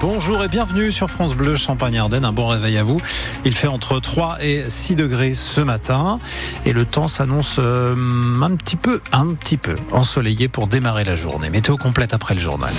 Bonjour et bienvenue sur France Bleu Champagne-Ardenne. Un bon réveil à vous. Il fait entre 3 et 6 degrés ce matin et le temps s'annonce euh, un petit peu, un petit peu ensoleillé pour démarrer la journée. Météo complète après le journal.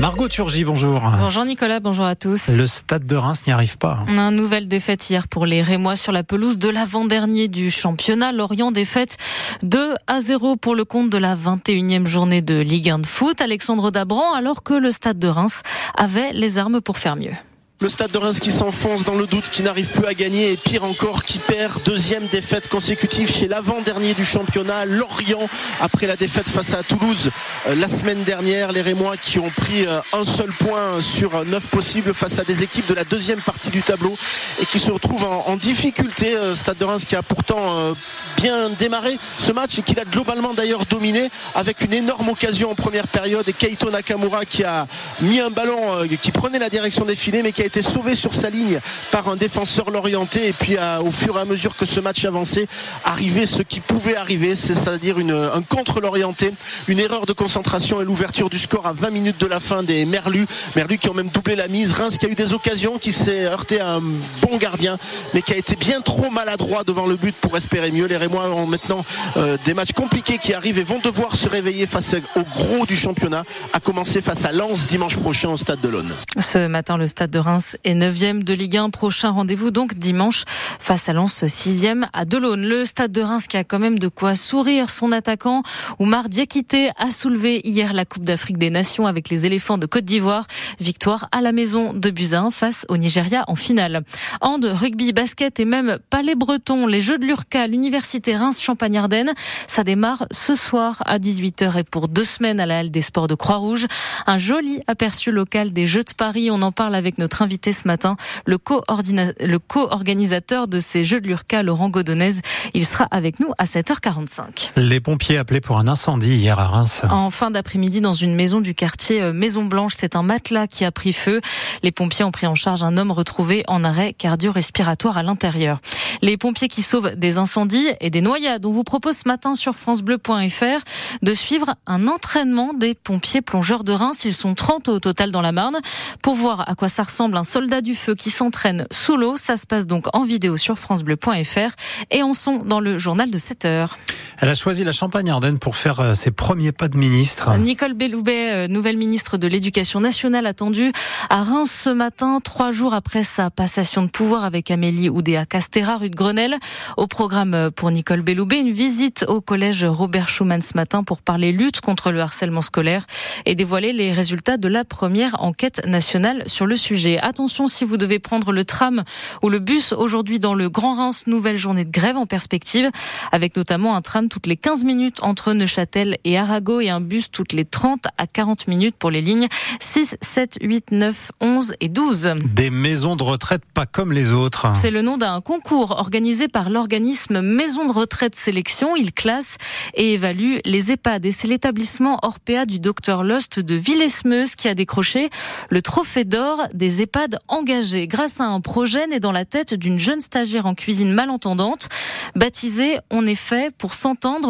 Margot Turgy, bonjour. Bonjour Nicolas, bonjour à tous. Le stade de Reims n'y arrive pas. Une nouvelle défaite hier pour les Rémois sur la pelouse de l'avant-dernier du championnat. Lorient défaite 2 à 0 pour le compte de la 21e journée de Ligue 1 de foot. Alexandre Dabran, alors que le stade de Reims avait les armes pour faire mieux. Le stade de Reims qui s'enfonce dans le doute, qui n'arrive plus à gagner et pire encore qui perd deuxième défaite consécutive chez l'avant-dernier du championnat, Lorient, après la défaite face à Toulouse euh, la semaine dernière. Les Rémois qui ont pris euh, un seul point sur neuf possibles face à des équipes de la deuxième partie du tableau et qui se retrouvent en, difficulté. Euh, stade de Reims qui a pourtant bien démarré ce match et qui l'a globalement d'ailleurs dominé avec une énorme occasion en première période et Keito Nakamura qui a mis un ballon qui prenait la direction des filets mais qui a été sauvé sur sa ligne par un défenseur l'orienté et puis au fur et à mesure que ce match avançait, arrivait ce qui pouvait arriver, c'est-à-dire un contre l'orienté, une erreur de concentration et l'ouverture du score à 20 minutes de la fin des Merlus, Merlus qui ont même doublé la mise, Reims qui a eu des occasions, qui s'est heurté à un bon gardien, mais qui a été bien trop maladroit devant le but pour espérer mieux. Les Rémois ont maintenant euh, des matchs compliqués qui arrivent et vont devoir se réveiller face au gros du championnat, à commencer face à Lens dimanche prochain au stade de l'Aune. Ce matin, le stade de Reims et 9e de Ligue 1. Prochain rendez-vous donc dimanche face à Lens 6e à Delaune. Le stade de Reims qui a quand même de quoi sourire. Son attaquant Oumar Diakité a soulevé hier la Coupe d'Afrique des Nations avec les éléphants de Côte d'Ivoire. Victoire à la maison de Buzyn face au Nigeria en finale. Hand, rugby, basket et même palais breton. Les Jeux de l'Urca, l'Université Reims-Champagne-Ardenne. Ça démarre ce soir à 18h et pour deux semaines à la Halle des Sports de Croix-Rouge. Un joli aperçu local des Jeux de Paris. On en parle avec notre invité ce matin, le co-organisateur de ces Jeux de l'Urca, Laurent Godonez. Il sera avec nous à 7h45. Les pompiers appelés pour un incendie hier à Reims. En fin d'après-midi, dans une maison du quartier euh, Maison Blanche, c'est un matelas qui a pris feu. Les pompiers ont pris en charge un homme retrouvé en arrêt cardio-respiratoire à l'intérieur. Les pompiers qui sauvent des incendies et des noyades. On vous propose ce matin sur francebleu.fr de suivre un entraînement des pompiers plongeurs de Reims. Ils sont 30 au total dans la Marne pour voir à quoi ça ressemble un soldat du feu qui s'entraîne sous l'eau. Ça se passe donc en vidéo sur francebleu.fr et en son dans le journal de 7 heures. Elle a choisi la Champagne-Ardenne pour faire euh, ses premiers pas de ministre. Nicole Belloubet, euh, nouvelle ministre de l'Éducation nationale, attendue à Reims ce matin, trois jours après sa passation de pouvoir avec Amélie Oudéa-Castéra, rue de Grenelle. Au programme euh, pour Nicole Belloubet, une visite au collège Robert Schumann ce matin pour parler lutte contre le harcèlement scolaire et dévoiler les résultats de la première enquête nationale sur le sujet. Attention si vous devez prendre le tram ou le bus aujourd'hui dans le Grand Reims, nouvelle journée de grève en perspective, avec notamment un tram toutes les 15 minutes entre Neuchâtel et Arago et un bus toutes les 30 à 40 minutes pour les lignes 6, 7, 8, 9, 11 et 12. Des maisons de retraite pas comme les autres. C'est le nom d'un concours organisé par l'organisme Maison de retraite sélection. Il classe et évalue les EHPAD et c'est l'établissement Orpea du docteur Lost de Villesmeuse qui a décroché le trophée d'or des EHPAD engagés grâce à un projet né dans la tête d'une jeune stagiaire en cuisine malentendante. Baptisée On est fait pour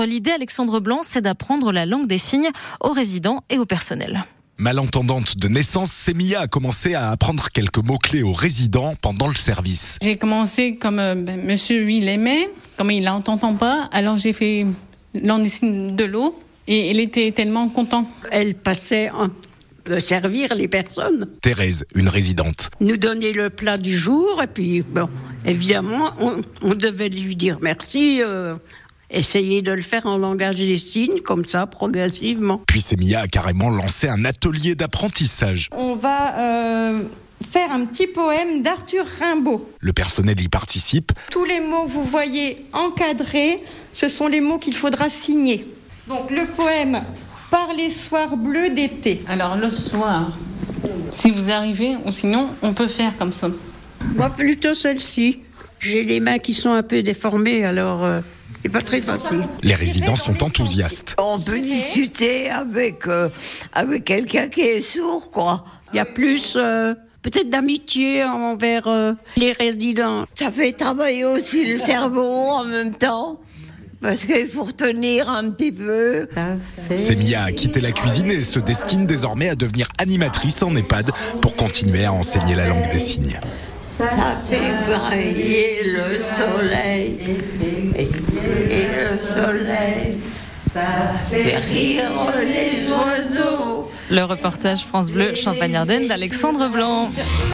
l'idée Alexandre Blanc, c'est d'apprendre la langue des signes aux résidents et au personnel. Malentendante de naissance, Semilla a commencé à apprendre quelques mots-clés aux résidents pendant le service. J'ai commencé comme euh, ben, monsieur, lui, il aimait, comme il n'entend pas, alors j'ai fait signes de l'eau et il était tellement content. Elle passait un servir les personnes. Thérèse, une résidente. Nous donner le plat du jour et puis, bon, évidemment, on, devait lui dire merci. Euh, essayer de le faire en langage des signes, comme ça, progressivement. Puis Semia a carrément lancé un atelier d'apprentissage. On va euh, faire un petit poème d'Arthur Rimbaud. Le personnel y participe. Tous les mots que vous voyez encadrés, ce sont les mots qu'il faudra signer. Donc le poème par les soirs bleus d'été. Alors le soir, si vous arrivez, ou sinon on peut faire comme ça. Moi plutôt celle-ci. J'ai les mains qui sont un peu déformées, alors euh, c'est pas très facile. Les résidents sont enthousiastes. On peut discuter avec, euh, avec quelqu'un qui est sourd, quoi. Il y a plus euh, peut-être d'amitié envers euh, les résidents. Ça fait travailler aussi le cerveau en même temps. Parce qu'il faut retenir un petit peu. Semia a quitté la cuisine et se destine désormais à devenir animatrice en EHPAD pour continuer à enseigner la langue des signes. Ça fait briller le soleil. Le reportage France Bleu Champagne Ardenne d'Alexandre Blanc.